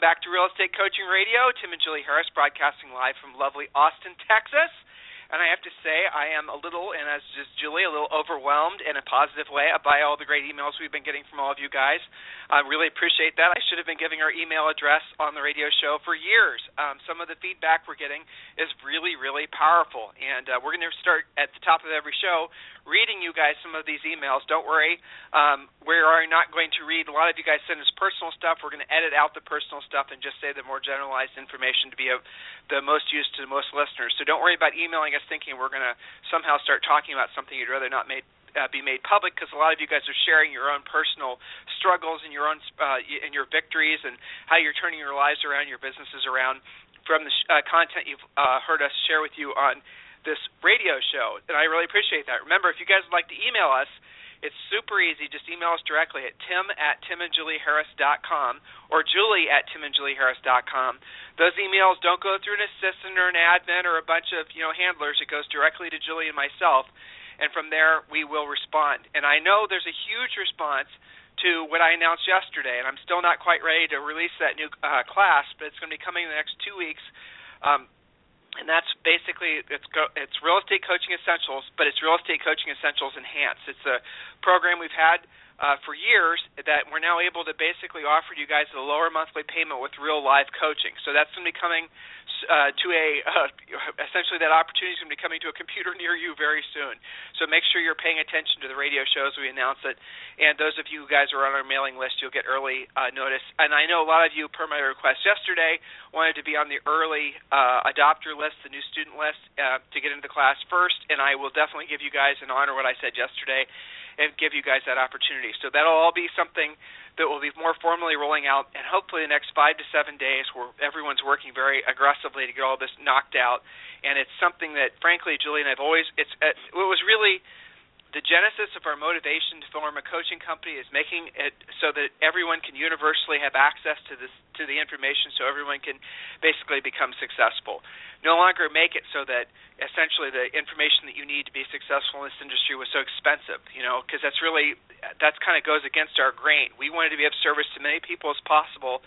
Welcome back to Real Estate Coaching Radio. Tim and Julie Harris broadcasting live from lovely Austin, Texas. And I have to say, I am a little, and as just Julie, a little overwhelmed in a positive way by all the great emails we've been getting from all of you guys. I really appreciate that. I should have been giving our email address on the radio show for years. Um, some of the feedback we're getting is really, really powerful. And uh, we're going to start at the top of every show reading you guys some of these emails. Don't worry, um, we are not going to read. A lot of you guys send us personal stuff. We're going to edit out the personal stuff and just say the more generalized information to be of the most use to the most listeners. So don't worry about emailing us thinking we're going to somehow start talking about something you'd rather not made uh, be made public because a lot of you guys are sharing your own personal struggles and your own uh, and your victories and how you're turning your lives around, your businesses around from the sh- uh, content you've uh, heard us share with you on this radio show, and I really appreciate that. Remember, if you guys would like to email us, it's super easy. Just email us directly at tim at timandjulieharris.com or julie at timandjulieharris.com. Those emails don't go through an assistant or an admin or a bunch of you know handlers. It goes directly to Julie and myself, and from there we will respond. And I know there's a huge response to what I announced yesterday, and I'm still not quite ready to release that new uh, class, but it's going to be coming in the next two weeks. Um, and that's basically it's it's real estate coaching essentials, but it's real estate coaching essentials enhanced. It's a program we've had uh, for years that we're now able to basically offer you guys a lower monthly payment with real live coaching. So that's going to be coming uh, to a uh, essentially that opportunity is going to be coming to a computer near you very soon. So make sure you're paying attention to the radio shows we announce it. And those of you guys who are on our mailing list, you'll get early uh, notice. And I know a lot of you, per my request yesterday, wanted to be on the early uh, adopter list, the new student list, uh, to get into the class first. And I will definitely give you guys an honor what I said yesterday and give you guys that opportunity. So that'll all be something that will be more formally rolling out, and hopefully the next five to seven days, where everyone's working very aggressively to get all this knocked out. And it's something that, frankly, Julie and I've always it's it was really the genesis of our motivation to form a coaching company is making it so that everyone can universally have access to this to the information so everyone can basically become successful. No longer make it so that essentially the information that you need to be successful in this industry was so expensive you know because that's really that kind of goes against our grain. We wanted to be of service to many people as possible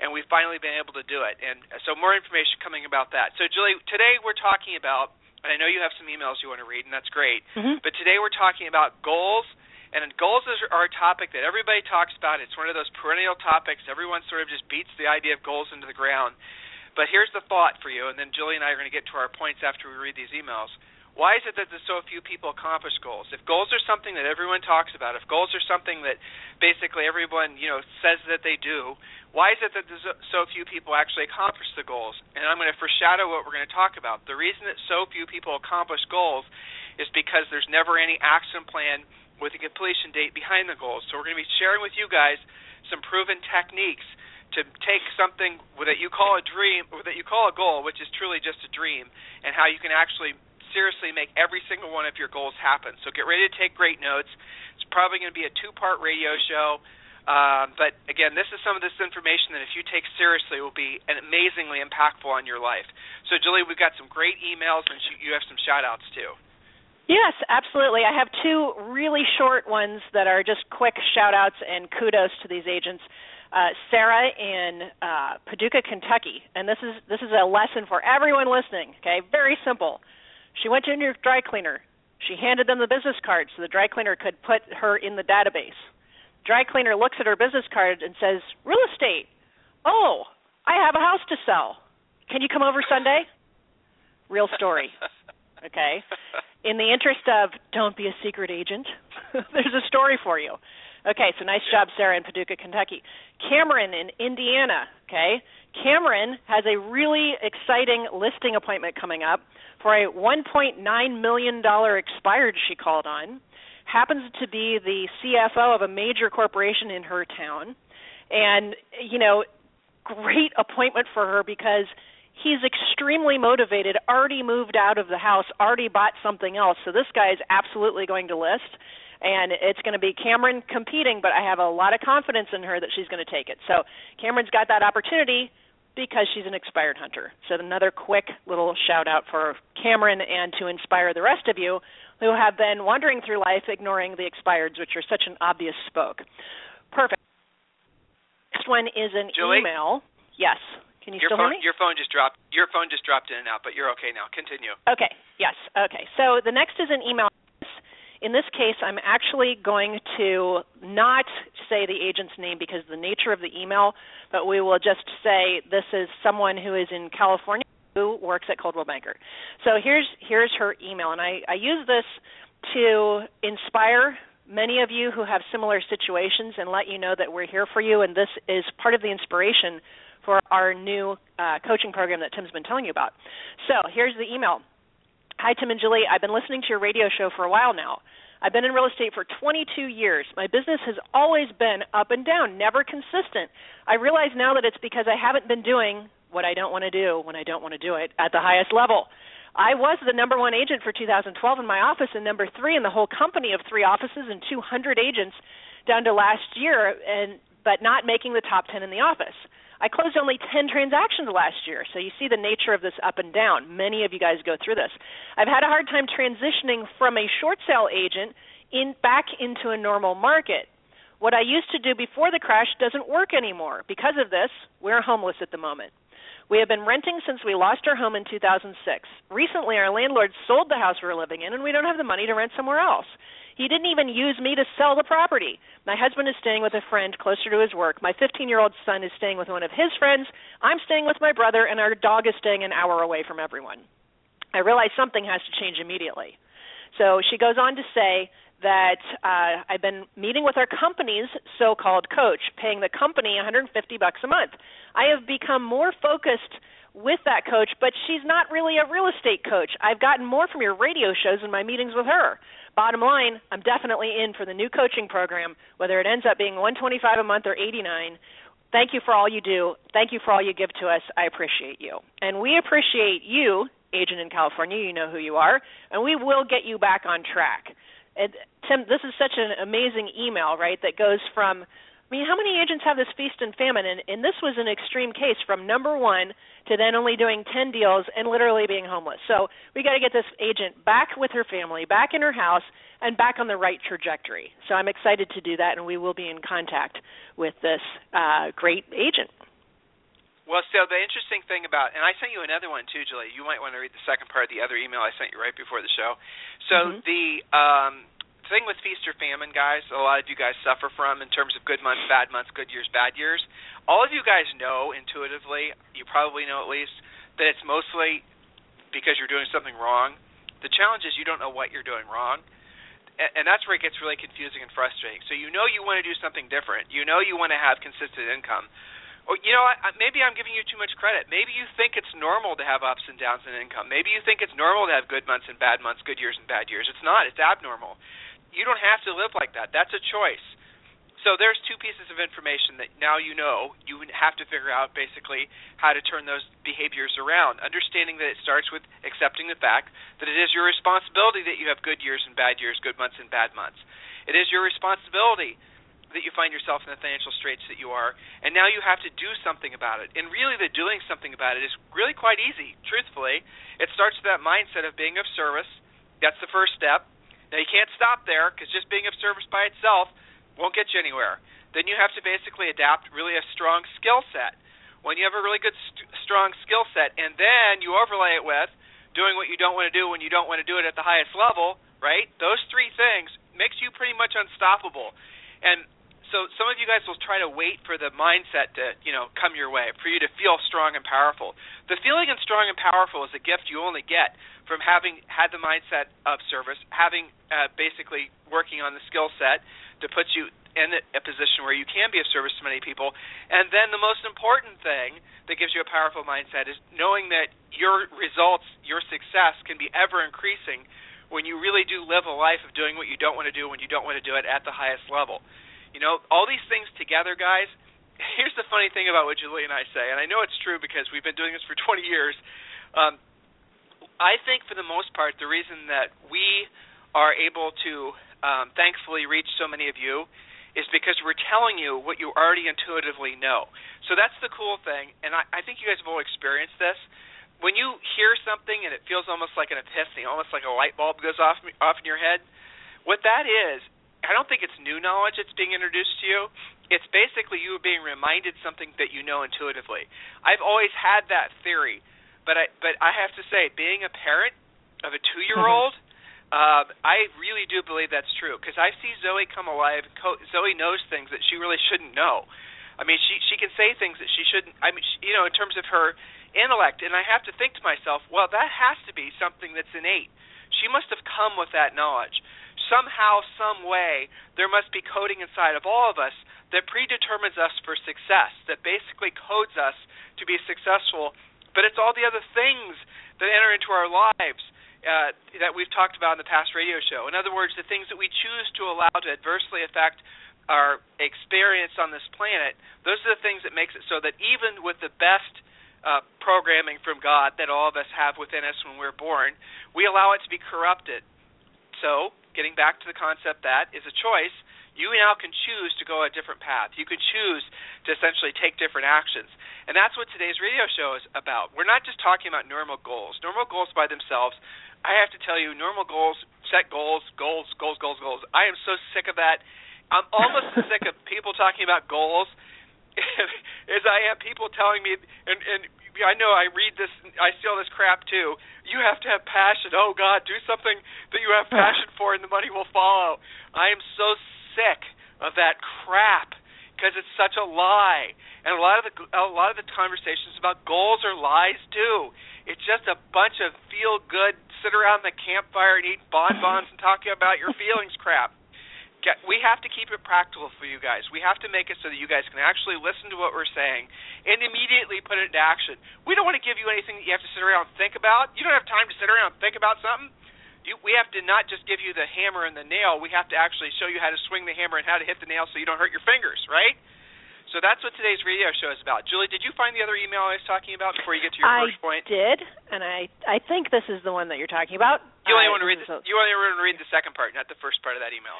and we've finally been able to do it. And so more information coming about that. So julie today we're talking about and I know you have some emails you want to read, and that's great. Mm-hmm. But today we're talking about goals, and goals are a topic that everybody talks about. It's one of those perennial topics. Everyone sort of just beats the idea of goals into the ground. But here's the thought for you, and then Julie and I are going to get to our points after we read these emails. Why is it that there's so few people accomplish goals? If goals are something that everyone talks about, if goals are something that basically everyone you know says that they do, why is it that there's so few people actually accomplish the goals? And I'm going to foreshadow what we're going to talk about. The reason that so few people accomplish goals is because there's never any action plan with a completion date behind the goals. So we're going to be sharing with you guys some proven techniques to take something that you call a dream, or that you call a goal, which is truly just a dream, and how you can actually seriously make every single one of your goals happen. So get ready to take great notes. It's probably going to be a two part radio show. Um, but again, this is some of this information that if you take seriously will be amazingly impactful on your life. So, Julie, we've got some great emails, and you have some shout outs too. Yes, absolutely. I have two really short ones that are just quick shout outs and kudos to these agents. Uh, Sarah in uh, Paducah, Kentucky, and this is this is a lesson for everyone listening. Okay, very simple. She went to a new dry cleaner. She handed them the business card so the dry cleaner could put her in the database. Dry cleaner looks at her business card and says, "Real estate. Oh, I have a house to sell. Can you come over Sunday?" Real story. Okay. In the interest of don't be a secret agent, there's a story for you. Okay, so nice job, Sarah in Paducah, Kentucky. Cameron in Indiana. Okay, Cameron has a really exciting listing appointment coming up for a $1.9 million expired she called on. Happens to be the CFO of a major corporation in her town. And, you know, great appointment for her because He's extremely motivated, already moved out of the house, already bought something else. So this guy is absolutely going to list and it's going to be Cameron competing, but I have a lot of confidence in her that she's going to take it. So Cameron's got that opportunity because she's an expired hunter. So another quick little shout out for Cameron and to inspire the rest of you who have been wandering through life ignoring the expireds, which are such an obvious spoke. Perfect. Next one is an Julie? email. Yes. Can you your still phone, hear me? Your phone just dropped. Your phone just dropped in and out, but you're okay now. Continue. Okay. Yes. Okay. So the next is an email. In this case, I'm actually going to not say the agent's name because of the nature of the email, but we will just say this is someone who is in California who works at Coldwell Banker. So here's here's her email, and I, I use this to inspire many of you who have similar situations and let you know that we're here for you. And this is part of the inspiration for our new uh, coaching program that Tim's been telling you about. So here's the email. Hi, Tim and Julie. I've been listening to your radio show for a while now. I've been in real estate for 22 years. My business has always been up and down, never consistent. I realize now that it's because I haven't been doing what I don't want to do when I don't want to do it at the highest level. I was the number one agent for 2012 in my office and number three in the whole company of three offices and 200 agents down to last year, and but not making the top 10 in the office. I closed only 10 transactions last year. So you see the nature of this up and down. Many of you guys go through this. I've had a hard time transitioning from a short sale agent in back into a normal market. What I used to do before the crash doesn't work anymore. Because of this, we're homeless at the moment. We have been renting since we lost our home in 2006. Recently, our landlord sold the house we're living in, and we don't have the money to rent somewhere else. He didn't even use me to sell the property. My husband is staying with a friend closer to his work. My 15 year old son is staying with one of his friends. I'm staying with my brother, and our dog is staying an hour away from everyone. I realize something has to change immediately. So she goes on to say that uh, I've been meeting with our company's so-called coach, paying the company 150 bucks a month. I have become more focused with that coach, but she's not really a real estate coach. I've gotten more from your radio shows and my meetings with her. Bottom line, I'm definitely in for the new coaching program, whether it ends up being 125 a month or 89. Thank you for all you do. Thank you for all you give to us. I appreciate you. And we appreciate you, agent in California, you know who you are, and we will get you back on track. And Tim, this is such an amazing email, right? That goes from I mean, how many agents have this feast and famine? And, and this was an extreme case from number one to then only doing 10 deals and literally being homeless. So we got to get this agent back with her family, back in her house, and back on the right trajectory. So I'm excited to do that, and we will be in contact with this uh, great agent. Well, so the interesting thing about, and I sent you another one too, Julie. You might want to read the second part of the other email I sent you right before the show. So mm-hmm. the um, thing with feast or famine, guys, a lot of you guys suffer from in terms of good months, bad months, good years, bad years. All of you guys know intuitively, you probably know at least, that it's mostly because you're doing something wrong. The challenge is you don't know what you're doing wrong. And that's where it gets really confusing and frustrating. So you know you want to do something different. You know you want to have consistent income. Or you know, maybe I'm giving you too much credit. Maybe you think it's normal to have ups and downs in income. Maybe you think it's normal to have good months and bad months, good years and bad years. It's not. It's abnormal you don't have to live like that. That's a choice. So there's two pieces of information that now you know you have to figure out basically how to turn those behaviors around. Understanding that it starts with accepting the fact that it is your responsibility that you have good years and bad years, good months and bad months. It is your responsibility that you find yourself in the financial straits that you are, and now you have to do something about it. And really, the doing something about it is really quite easy. Truthfully, it starts with that mindset of being of service. That's the first step now you can't stop there because just being of service by itself won't get you anywhere. Then you have to basically adapt really a strong skill set. When you have a really good st- strong skill set, and then you overlay it with doing what you don't want to do when you don't want to do it at the highest level, right? Those three things makes you pretty much unstoppable. And so some of you guys will try to wait for the mindset to you know come your way for you to feel strong and powerful. The feeling and strong and powerful is a gift you only get from having had the mindset of service having uh, basically working on the skill set to put you in a position where you can be of service to many people. And then the most important thing that gives you a powerful mindset is knowing that your results your success can be ever increasing when you really do live a life of doing what you don't want to do when you don't want to do it at the highest level you know, all these things together, guys, here's the funny thing about what Julie and I say, and I know it's true because we've been doing this for 20 years. Um, I think for the most part, the reason that we are able to um, thankfully reach so many of you is because we're telling you what you already intuitively know. So that's the cool thing, and I, I think you guys have all experienced this. When you hear something and it feels almost like an epiphany, almost like a light bulb goes off off in your head, what that is, I don't think it's new knowledge that's being introduced to you. It's basically you being reminded something that you know intuitively. I've always had that theory but I but I have to say, being a parent of a two year old, uh, I really do believe that's true because I see Zoe come alive. Zoe knows things that she really shouldn't know. I mean, she she can say things that she shouldn't. I mean, she, you know, in terms of her intellect, and I have to think to myself, well, that has to be something that's innate. She must have come with that knowledge. Somehow, some way, there must be coding inside of all of us that predetermines us for success, that basically codes us to be successful but it's all the other things that enter into our lives uh, that we've talked about in the past radio show. In other words, the things that we choose to allow to adversely affect our experience on this planet, those are the things that makes it so that even with the best uh, programming from God that all of us have within us when we're born, we allow it to be corrupted. So, getting back to the concept that is a choice, you now can choose to go a different path. You can choose to essentially take different actions. And that's what today's radio show is about. We're not just talking about normal goals. Normal goals by themselves, I have to tell you, normal goals, set goals, goals, goals, goals, goals. I am so sick of that. I'm almost as sick of people talking about goals as I am people telling me and and I know I read this I see all this crap too. You have to have passion. Oh God, do something that you have passion for and the money will follow. I am so sick of that crap because it's such a lie. And a lot of the a lot of the conversations about goals are lies too. It's just a bunch of feel good, sit around the campfire and eat bonbons and talking about your feelings crap. We have to keep it practical for you guys. We have to make it so that you guys can actually listen to what we're saying and immediately put it into action. We don't want to give you anything that you have to sit around and think about. You don't have time to sit around and think about something you, we have to not just give you the hammer and the nail. We have to actually show you how to swing the hammer and how to hit the nail so you don't hurt your fingers, right? So that's what today's radio show is about. Julie, did you find the other email I was talking about before you get to your I first point? I did, and I I think this is the one that you're talking about. You only want to read the, you only want to read the second part, not the first part of that email.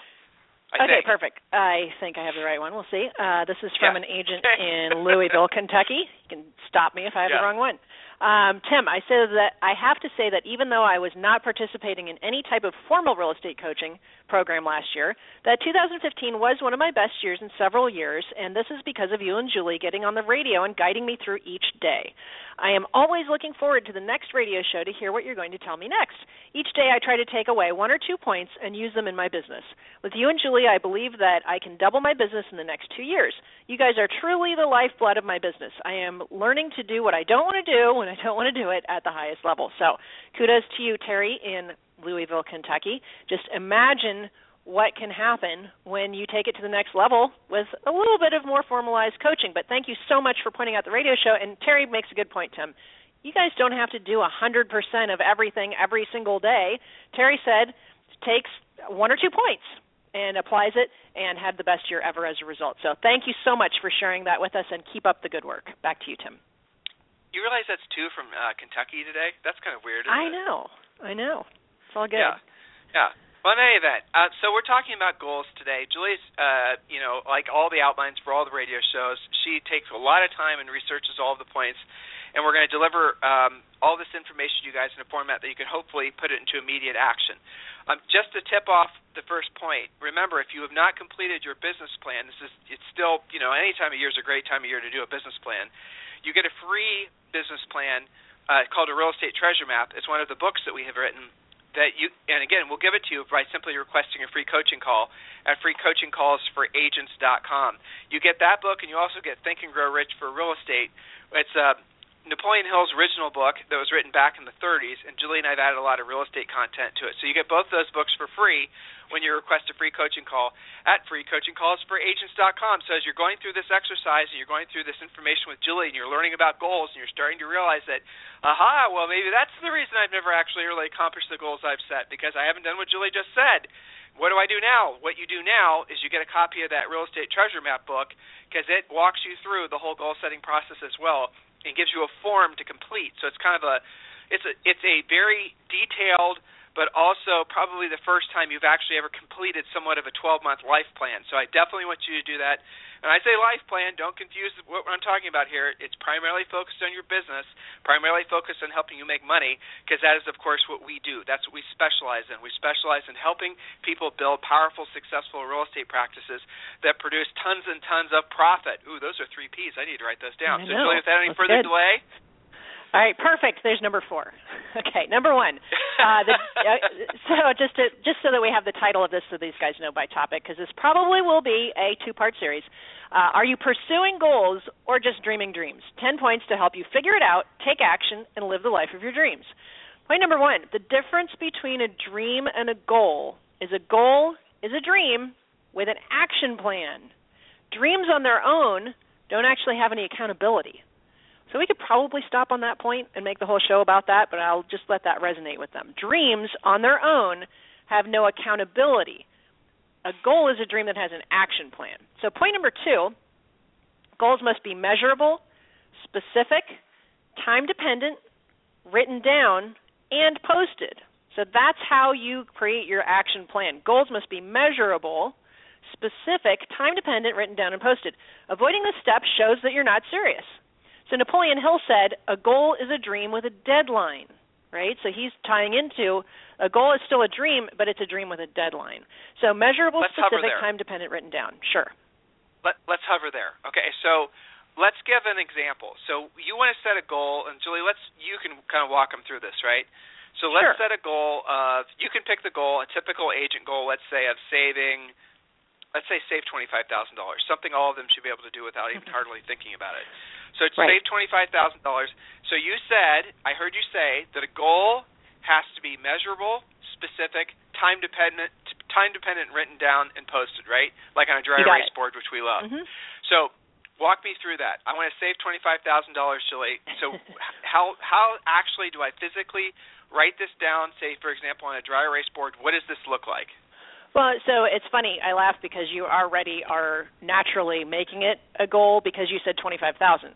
I okay, think. perfect. I think I have the right one. We'll see. Uh, this is from yeah. an agent in Louisville, Kentucky. You can stop me if I have yeah. the wrong one. Um, Tim, I say that I have to say that even though I was not participating in any type of formal real estate coaching program last year, that 2015 was one of my best years in several years, and this is because of you and Julie getting on the radio and guiding me through each day. I am always looking forward to the next radio show to hear what you're going to tell me next. Each day I try to take away one or two points and use them in my business. With you and Julie, I believe that I can double my business in the next two years. You guys are truly the lifeblood of my business. I am learning to do what I don't want to do when I don't want to do it at the highest level. So kudos to you, Terry, in Louisville, Kentucky. Just imagine what can happen when you take it to the next level with a little bit of more formalized coaching. But thank you so much for pointing out the radio show. And Terry makes a good point, Tim. You guys don't have to do a 100% of everything every single day. Terry said takes one or two points and applies it and had the best year ever as a result. So thank you so much for sharing that with us and keep up the good work. Back to you, Tim. You realize that's two from uh, Kentucky today? That's kind of weird. I it? know. I know. It's all good. Yeah. Yeah. Well, in any event, uh, so we're talking about goals today. Julie's, uh, you know, like all the outlines for all the radio shows, she takes a lot of time and researches all of the points, and we're going to deliver um, all this information to you guys in a format that you can hopefully put it into immediate action. Um, just to tip off the first point, remember if you have not completed your business plan, this is it's still, you know, any time of year is a great time of year to do a business plan. You get a free business plan uh, called a real estate treasure map. It's one of the books that we have written that you and again we'll give it to you by simply requesting a free coaching call at freecoachingcallsforagents.com. You get that book and you also get Think and Grow Rich for Real Estate. It's uh, Napoleon Hill's original book that was written back in the 30s, and Julie and I've added a lot of real estate content to it. So you get both those books for free when you request a free coaching call at freecoachingcallsforagents.com. So as you're going through this exercise and you're going through this information with Julie and you're learning about goals and you're starting to realize that, aha, well maybe that's the reason I've never actually really accomplished the goals I've set because I haven't done what Julie just said. What do I do now? What you do now is you get a copy of that real estate treasure map book because it walks you through the whole goal setting process as well and gives you a form to complete. So it's kind of a it's a it's a very detailed but also probably the first time you've actually ever completed somewhat of a 12 month life plan. So I definitely want you to do that. And I say life plan, don't confuse what I'm talking about here. It's primarily focused on your business, primarily focused on helping you make money, because that is, of course, what we do. That's what we specialize in. We specialize in helping people build powerful, successful real estate practices that produce tons and tons of profit. Ooh, those are three P's. I need to write those down. So. Julie, without any That's further good. delay, All right, perfect. There's number four. Okay, number one. Uh, the, uh, so just to just so that we have the title of this, so these guys know by topic, because this probably will be a two-part series. Uh, are you pursuing goals or just dreaming dreams? Ten points to help you figure it out, take action, and live the life of your dreams. Point number one: the difference between a dream and a goal is a goal is a dream with an action plan. Dreams on their own don't actually have any accountability. So we could probably stop on that point and make the whole show about that, but I'll just let that resonate with them. Dreams on their own have no accountability. A goal is a dream that has an action plan. So point number 2, goals must be measurable, specific, time dependent, written down, and posted. So that's how you create your action plan. Goals must be measurable, specific, time dependent, written down, and posted. Avoiding this step shows that you're not serious. So Napoleon Hill said, a goal is a dream with a deadline, right? So he's tying into a goal is still a dream, but it's a dream with a deadline. So measurable, Let's specific, time dependent, written down. Sure. let, let's hover there. Okay, so let's give an example. So you want to set a goal, and Julie, let's you can kind of walk them through this, right? So let's Sure. set a goal of you can pick the goal, a typical agent goal, let's say of saving, let's say save twenty five thousand dollars, something all of them should be able to do without even hardly thinking about it. So it's Right. save twenty five thousand dollars. So you said, I heard you say that a goal has to be measurable, specific, time dependent, time dependent, written down and posted, right? Like on a dry erase it. board, which we love. hmm So walk me through that. I want to save twenty five thousand dollars, Julie. So how how actually do I physically write this down? Say, for example, on a dry erase board. What does this look like? Well, so it's funny. I laugh because you already are naturally making it a goal because you said twenty-five thousand.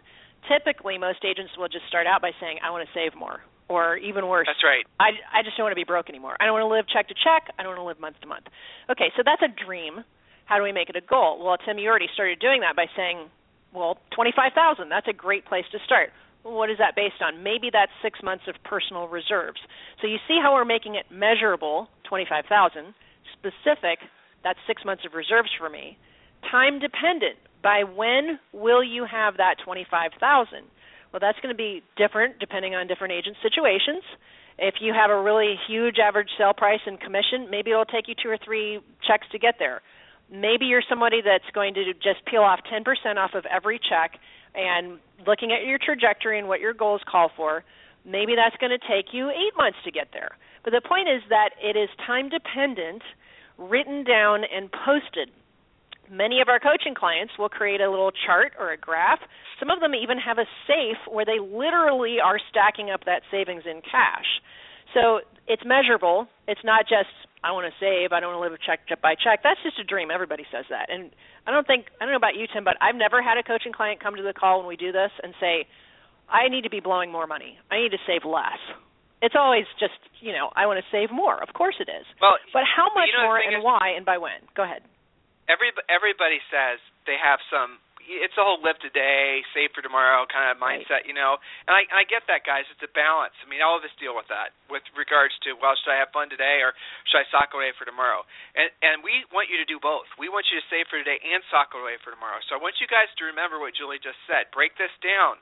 Typically, most agents will just start out by saying, "I want to save more," or even worse, That's right. I, I just don't want to be broke anymore. I don't want to live check to check. I don't want to live month to month. Okay, so that's a dream. How do we make it a goal? Well, Tim, you already started doing that by saying, well, 25,000. That's a great place to start. What is that based on? Maybe that's 6 months of personal reserves. So you see how we're making it measurable, 25,000, specific, that's 6 months of reserves for me. Time dependent. By when will you have that 25,000? Well, that's going to be different depending on different agent situations. If you have a really huge average sale price and commission, maybe it'll take you two or three checks to get there. Maybe you're somebody that's going to just peel off 10% off of every check and looking at your trajectory and what your goals call for, maybe that's going to take you 8 months to get there. But the point is that it is time dependent, written down and posted many of our coaching clients will create a little chart or a graph. Some of them even have a safe where they literally are stacking up that savings in cash. So it's measurable. It's not just I want to save, I don't want to live check by check. That's just a dream. Everybody says that. And I don't think I don't know about you Tim, but I've never had a coaching client come to the call when we do this and say, "I need to be blowing more money. I need to save less." It's always just, you know, I want to save more. Of course it is. Well, But how much you know, more and is- why and by when? Go ahead. every everybody says they have some it's a whole live today, save for tomorrow kind of Right. mindset, you know. And I I get that, guys. It's a balance. I mean, all of us deal with that with regards to well, should I have fun today or should I sock away for tomorrow? And and we want you to do both. We want you to save for today and sock away for tomorrow. So I want you guys to remember what Julie just said. Break this down,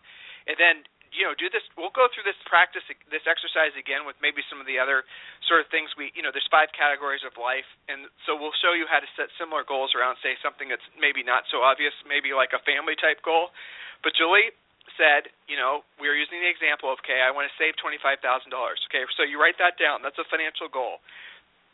and then you know do this. We'll go through this practice, this exercise again with maybe some of the other sort of things we you know there's five categories of life and so we'll show you how to set similar goals around say something that's maybe not so obvious maybe like a family type goal but julie said, you know, we are using the example of, okay, I want to save $25,000. Okay, so you write that down. That's a financial goal.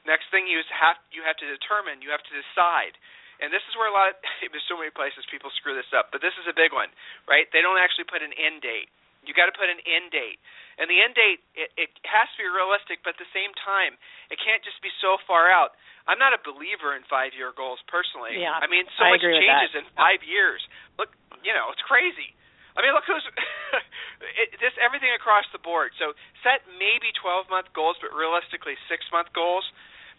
Next thing you have you have to determine, you have to decide. And this is where a lot of there's so many places people screw this up, but this is a big one, right? They don't actually put an end date. You got to put an end date. And the end date it, it has to be realistic, but at the same time, it can't just be so far out. I'm not a believer in five-year goals personally. Yeah, I mean, so I much changes in five years. Look, you know, it's crazy. I mean, look who's it, just everything across the board. So set maybe 12-month goals, but realistically six-month goals.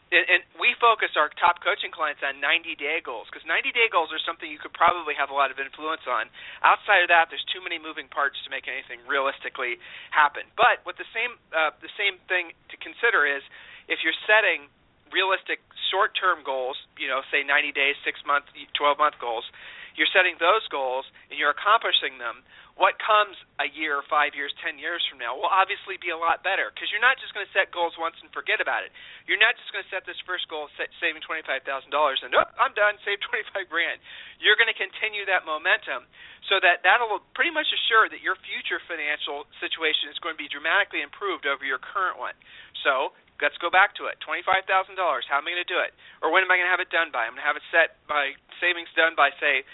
And, and we focus our top coaching clients on 90-day goals because 90-day goals are something you could probably have a lot of influence on. Outside of that, there's too many moving parts to make anything realistically happen. But what the same uh, the same thing to consider is if you're setting realistic short-term goals, you know, say 90 days, 6 month, 12 month goals, you're setting those goals and you're accomplishing them what comes a year, five years, ten years from now will obviously be a lot better because you're not just going to set goals once and forget about it. You're not just going to set this first goal, set, saving twenty five thousand dollars, and oh, I'm done, save twenty five grand. You're going to continue that momentum, so that that'll pretty much assure that your future financial situation is going to be dramatically improved over your current one. So let's go back to it. Twenty-five thousand dollars. How am I going to do it? Or when am I going to have it done by? I'm going to have it set by savings done by say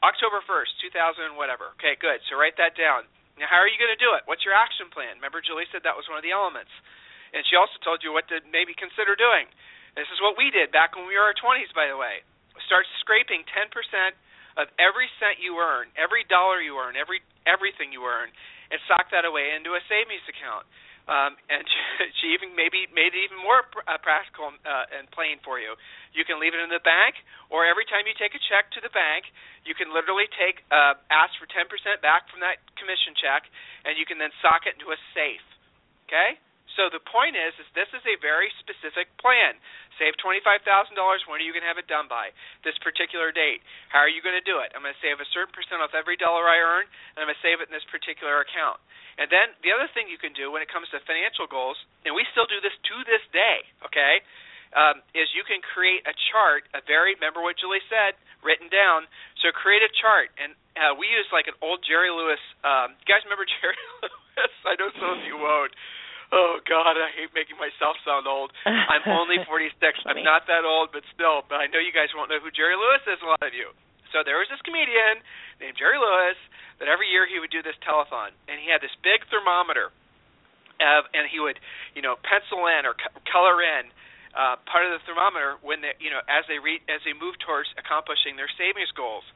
October 1st, 2000 whatever. Okay, good. So write that down. Now, how are you going to do it? What's your action plan? Remember, Julie said that was one of the elements. And she also told you what to maybe consider doing. This is what we did back when we were our 20s, by the way. Start scraping 10% of every cent you earn, every dollar you earn, every everything you earn, and sock that away into a savings account. Um, and she even maybe made it even more pr- uh, practical uh, and plain for you. You can leave it in the bank, or every time you take a check to the bank, you can literally take uh, ask for 10% back from that commission check, and you can then sock it into a safe. Okay. So the point is, is this is a very specific plan. Save twenty-five thousand dollars. When are you going to have it done by? This particular date. How are you going to do it? I'm going to save a certain percent off every dollar I earn, and I'm going to save it in this particular account. And then the other thing you can do when it comes to financial goals, and we still do this to this day, okay, um, is you can create a chart, a very, remember what Julie said, written down. So create a chart. And uh, we use like an old Jerry Lewis. Um, you guys remember Jerry Lewis? I know some of you won't. Oh God, I hate making myself sound old. I'm only 46. I'm not that old, but still. But I know you guys won't know who Jerry Lewis is. A lot of you. So there was this comedian named Jerry Lewis that every year he would do this telethon, and he had this big thermometer, uh, and he would, you know, pencil in or co- color in uh, part of the thermometer when they, you know, as they re- as they move towards accomplishing their savings goals.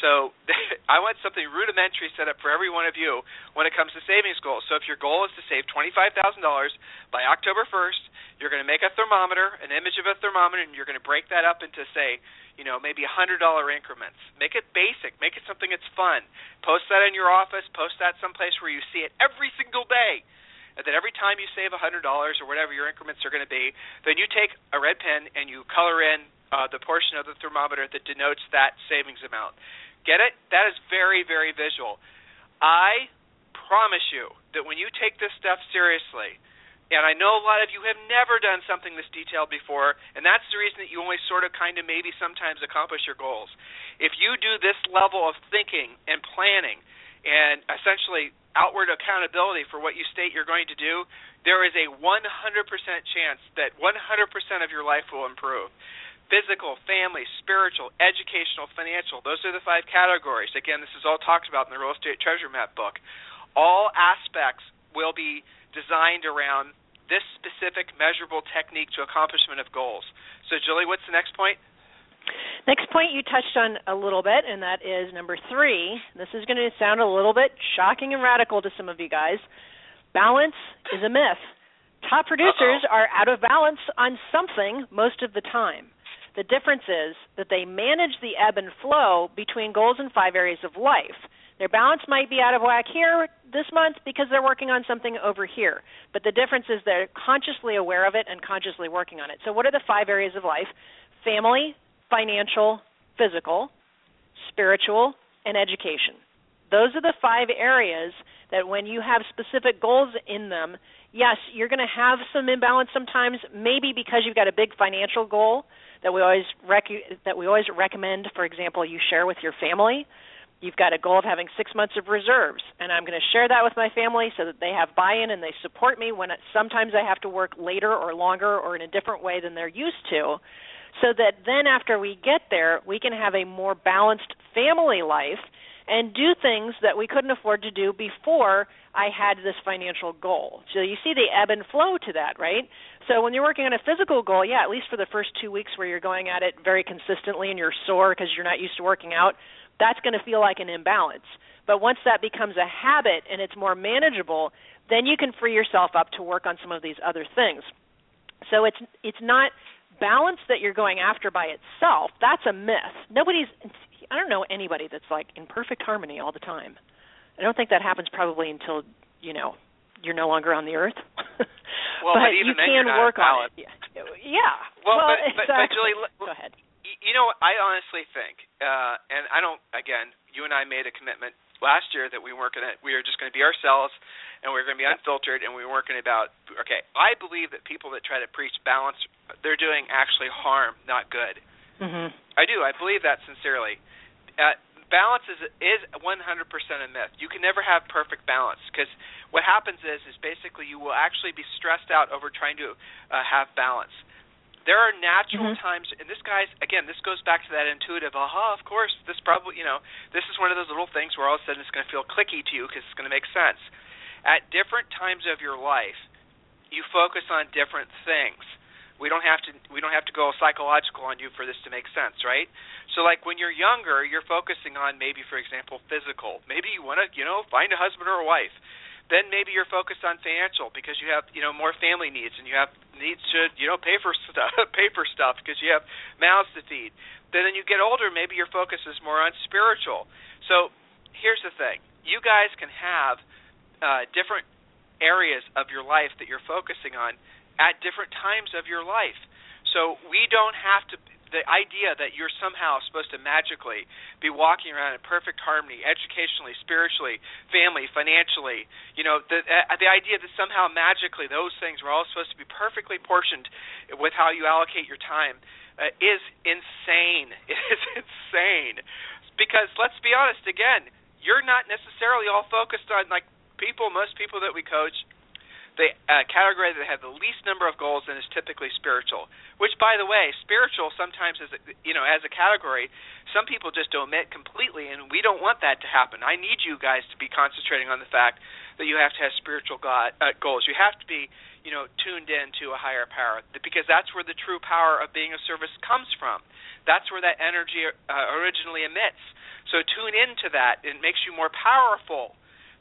So I want something rudimentary set up for every one of you when it comes to savings goals. So if your goal is to save $25,000 by October 1st, you're going to make a thermometer, an image of a thermometer, and you're going to break that up into say you know, maybe $100 increments. Make it basic. Make it something that's fun. Post that in your office. Post that someplace where you see it every single day. And then every time you save $100 or whatever your increments are going to be, then you take a red pen and you color in uh, the portion of the thermometer that denotes that savings amount. Get it? That is very, very visual. I promise you that when you take this stuff seriously, and I know a lot of you have never done something this detailed before, and that's the reason that you only sort of kind of maybe sometimes accomplish your goals. If you do this level of thinking and planning and essentially outward accountability for what you state you're going to do, there is a 100% chance that 100% of your life will improve. Physical, family, spiritual, educational, financial, those are the five categories. Again, this is all talked about in the Real Estate Treasure Map book. All aspects will be designed around this specific measurable technique to accomplishment of goals. So, Julie, what's the next point? Next point you touched on a little bit, and that is number three. This is going to sound a little bit shocking and radical to some of you guys. Balance is a myth. Top producers Uh-oh. are out of balance on something most of the time. The difference is that they manage the ebb and flow between goals in five areas of life. Their balance might be out of whack here this month because they're working on something over here. But the difference is they're consciously aware of it and consciously working on it. So, what are the five areas of life? Family, financial, physical, spiritual, and education. Those are the five areas that when you have specific goals in them, yes, you're going to have some imbalance sometimes, maybe because you've got a big financial goal that we always rec- that we always recommend, for example, you share with your family. You've got a goal of having six months of reserves, and I'm going to share that with my family so that they have buy-in and they support me when it, sometimes I have to work later or longer or in a different way than they're used to, so that then after we get there, we can have a more balanced family life and do things that we couldn't afford to do before I had this financial goal. So you see the ebb and flow to that, right? So when you're working on a physical goal, yeah, at least for the first 2 weeks where you're going at it very consistently and you're sore because you're not used to working out, that's going to feel like an imbalance. But once that becomes a habit and it's more manageable, then you can free yourself up to work on some of these other things. So it's it's not balance that you're going after by itself. That's a myth. Nobody's I don't know anybody that's like in perfect harmony all the time. I don't think that happens probably until, you know, you're no longer on the earth. well, but, but you can work on it. Yeah. Well, well but, but, but Julie, go ahead you know, I honestly think, uh, and I don't. Again, you and I made a commitment last year that we weren't going to. We were just going to be ourselves, and we were going to be unfiltered, and we weren't going to about. Okay, I believe that people that try to preach balance, they're doing actually harm, not good. Mm-hmm. I do. I believe that sincerely. Uh, balance is is 100% a myth. You can never have perfect balance because what happens is is basically you will actually be stressed out over trying to uh, have balance. There are natural mm-hmm. times, and this guy's again. This goes back to that intuitive. Aha! Of course, this probably you know this is one of those little things where all of a sudden it's going to feel clicky to you because it's going to make sense. At different times of your life, you focus on different things. We don't have to we don't have to go psychological on you for this to make sense, right? So like when you're younger, you're focusing on maybe for example physical. Maybe you want to, you know, find a husband or a wife then maybe you're focused on financial because you have you know more family needs and you have needs to you know pay for stuff pay for stuff because you have mouths to feed then when you get older maybe your focus is more on spiritual so here's the thing you guys can have uh, different areas of your life that you're focusing on at different times of your life so we don't have to the idea that you're somehow supposed to magically be walking around in perfect harmony, educationally, spiritually, family, financially, you know, the uh, the idea that somehow magically those things are all supposed to be perfectly portioned with how you allocate your time uh, is insane. It is insane. Because let's be honest again, you're not necessarily all focused on like people, most people that we coach the uh, category that have the least number of goals and is typically spiritual. Which, by the way, spiritual sometimes is you know as a category, some people just omit completely, and we don't want that to happen. I need you guys to be concentrating on the fact that you have to have spiritual God, uh, goals. You have to be you know tuned in to a higher power because that's where the true power of being of service comes from. That's where that energy uh, originally emits. So tune into that. It makes you more powerful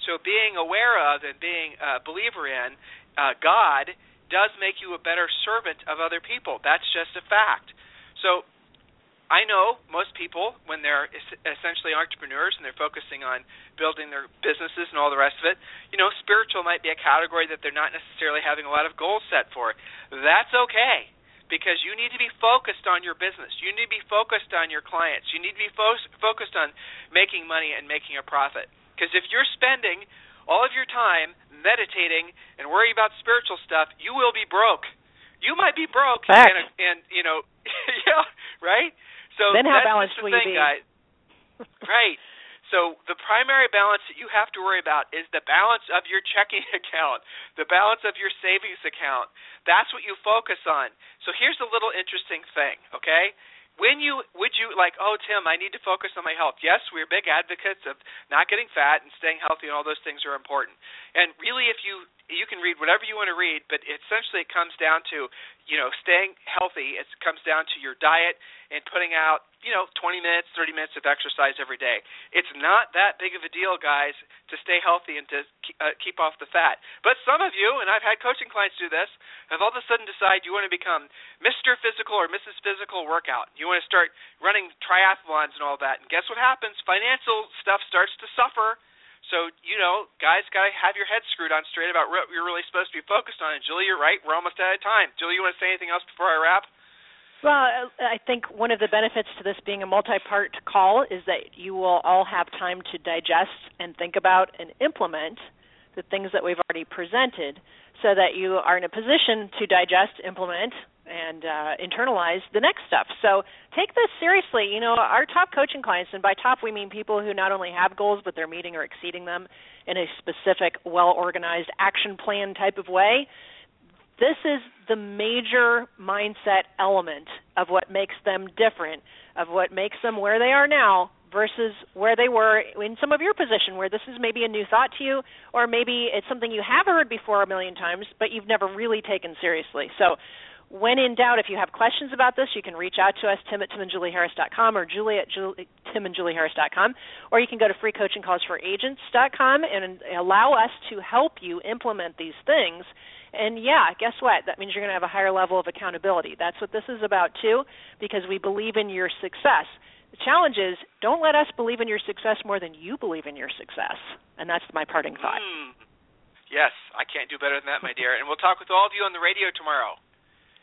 so being aware of and being a believer in uh, God does make you a better servant of other people. That's just a fact. So I know most people, when they're essentially entrepreneurs and they're focusing on building their businesses and all the rest of it, you know, spiritual might be a category that they're not necessarily having a lot of goals set for. That's okay because you need to be focused on your business. You need to be focused on your clients. You need to be fo- focused on making money and making a profit. Because if you're spending all of your time meditating and worrying about spiritual stuff, you will be broke. You might be broke, Fact. and, and you know, yeah, right. So then how that's balanced the will thing, you be? guys. right. So the primary balance that you have to worry about is the balance of your checking account, the balance of your savings account. That's what you focus on. So here's a little interesting thing, okay? When you would you like oh tim i need to focus on my health. Yes we're big advocates of not getting fat and staying healthy and all those things are important. And really if you you can read whatever you want to read but essentially it comes down to you know staying healthy it comes down to your diet and putting out, you know, 20 minutes, 30 minutes of exercise every day. It's not that big of a deal, guys, to stay healthy and to uh, keep off the fat. But some of you, and I've had coaching clients do this, have all of a sudden decide you want to become Mr. Physical or Mrs. Physical Workout. You want to start running triathlons and all that. And guess what happens? Financial stuff starts to suffer. So, you know, guys got to have your head screwed on straight about what you're really supposed to be focused on. And Julie, you're right. We're almost out of time. Julie, you want to say anything else before I wrap? Well, I think one of the benefits to this being a multi-part call is that you will all have time to digest and think about and implement the things that we've already presented so that you are in a position to digest, implement, and uh, internalize the next stuff. So take this seriously. You know, our top coaching clients, and by top we mean people who not only have goals but they're meeting or exceeding them in a specific, well-organized action plan type of way. This is the major mindset element of what makes them different, of what makes them where they are now versus where they were in some of your position where this is maybe a new thought to you or maybe it's something you have heard before a million times but you've never really taken seriously. So when in doubt, if you have questions about this, you can reach out to us, Tim at timandjulieharris.com or Julie at Julie, timandjulieharris.com, or you can go to freecoachingcallsforagents.com and allow us to help you implement these things. And yeah, guess what? That means you're going to have a higher level of accountability. That's what this is about too, because we believe in your success. The challenge is don't let us believe in your success more than you believe in your success. And that's my parting thought. Mm. Yes, I can't do better than that, my dear. And we'll talk with all of you on the radio tomorrow.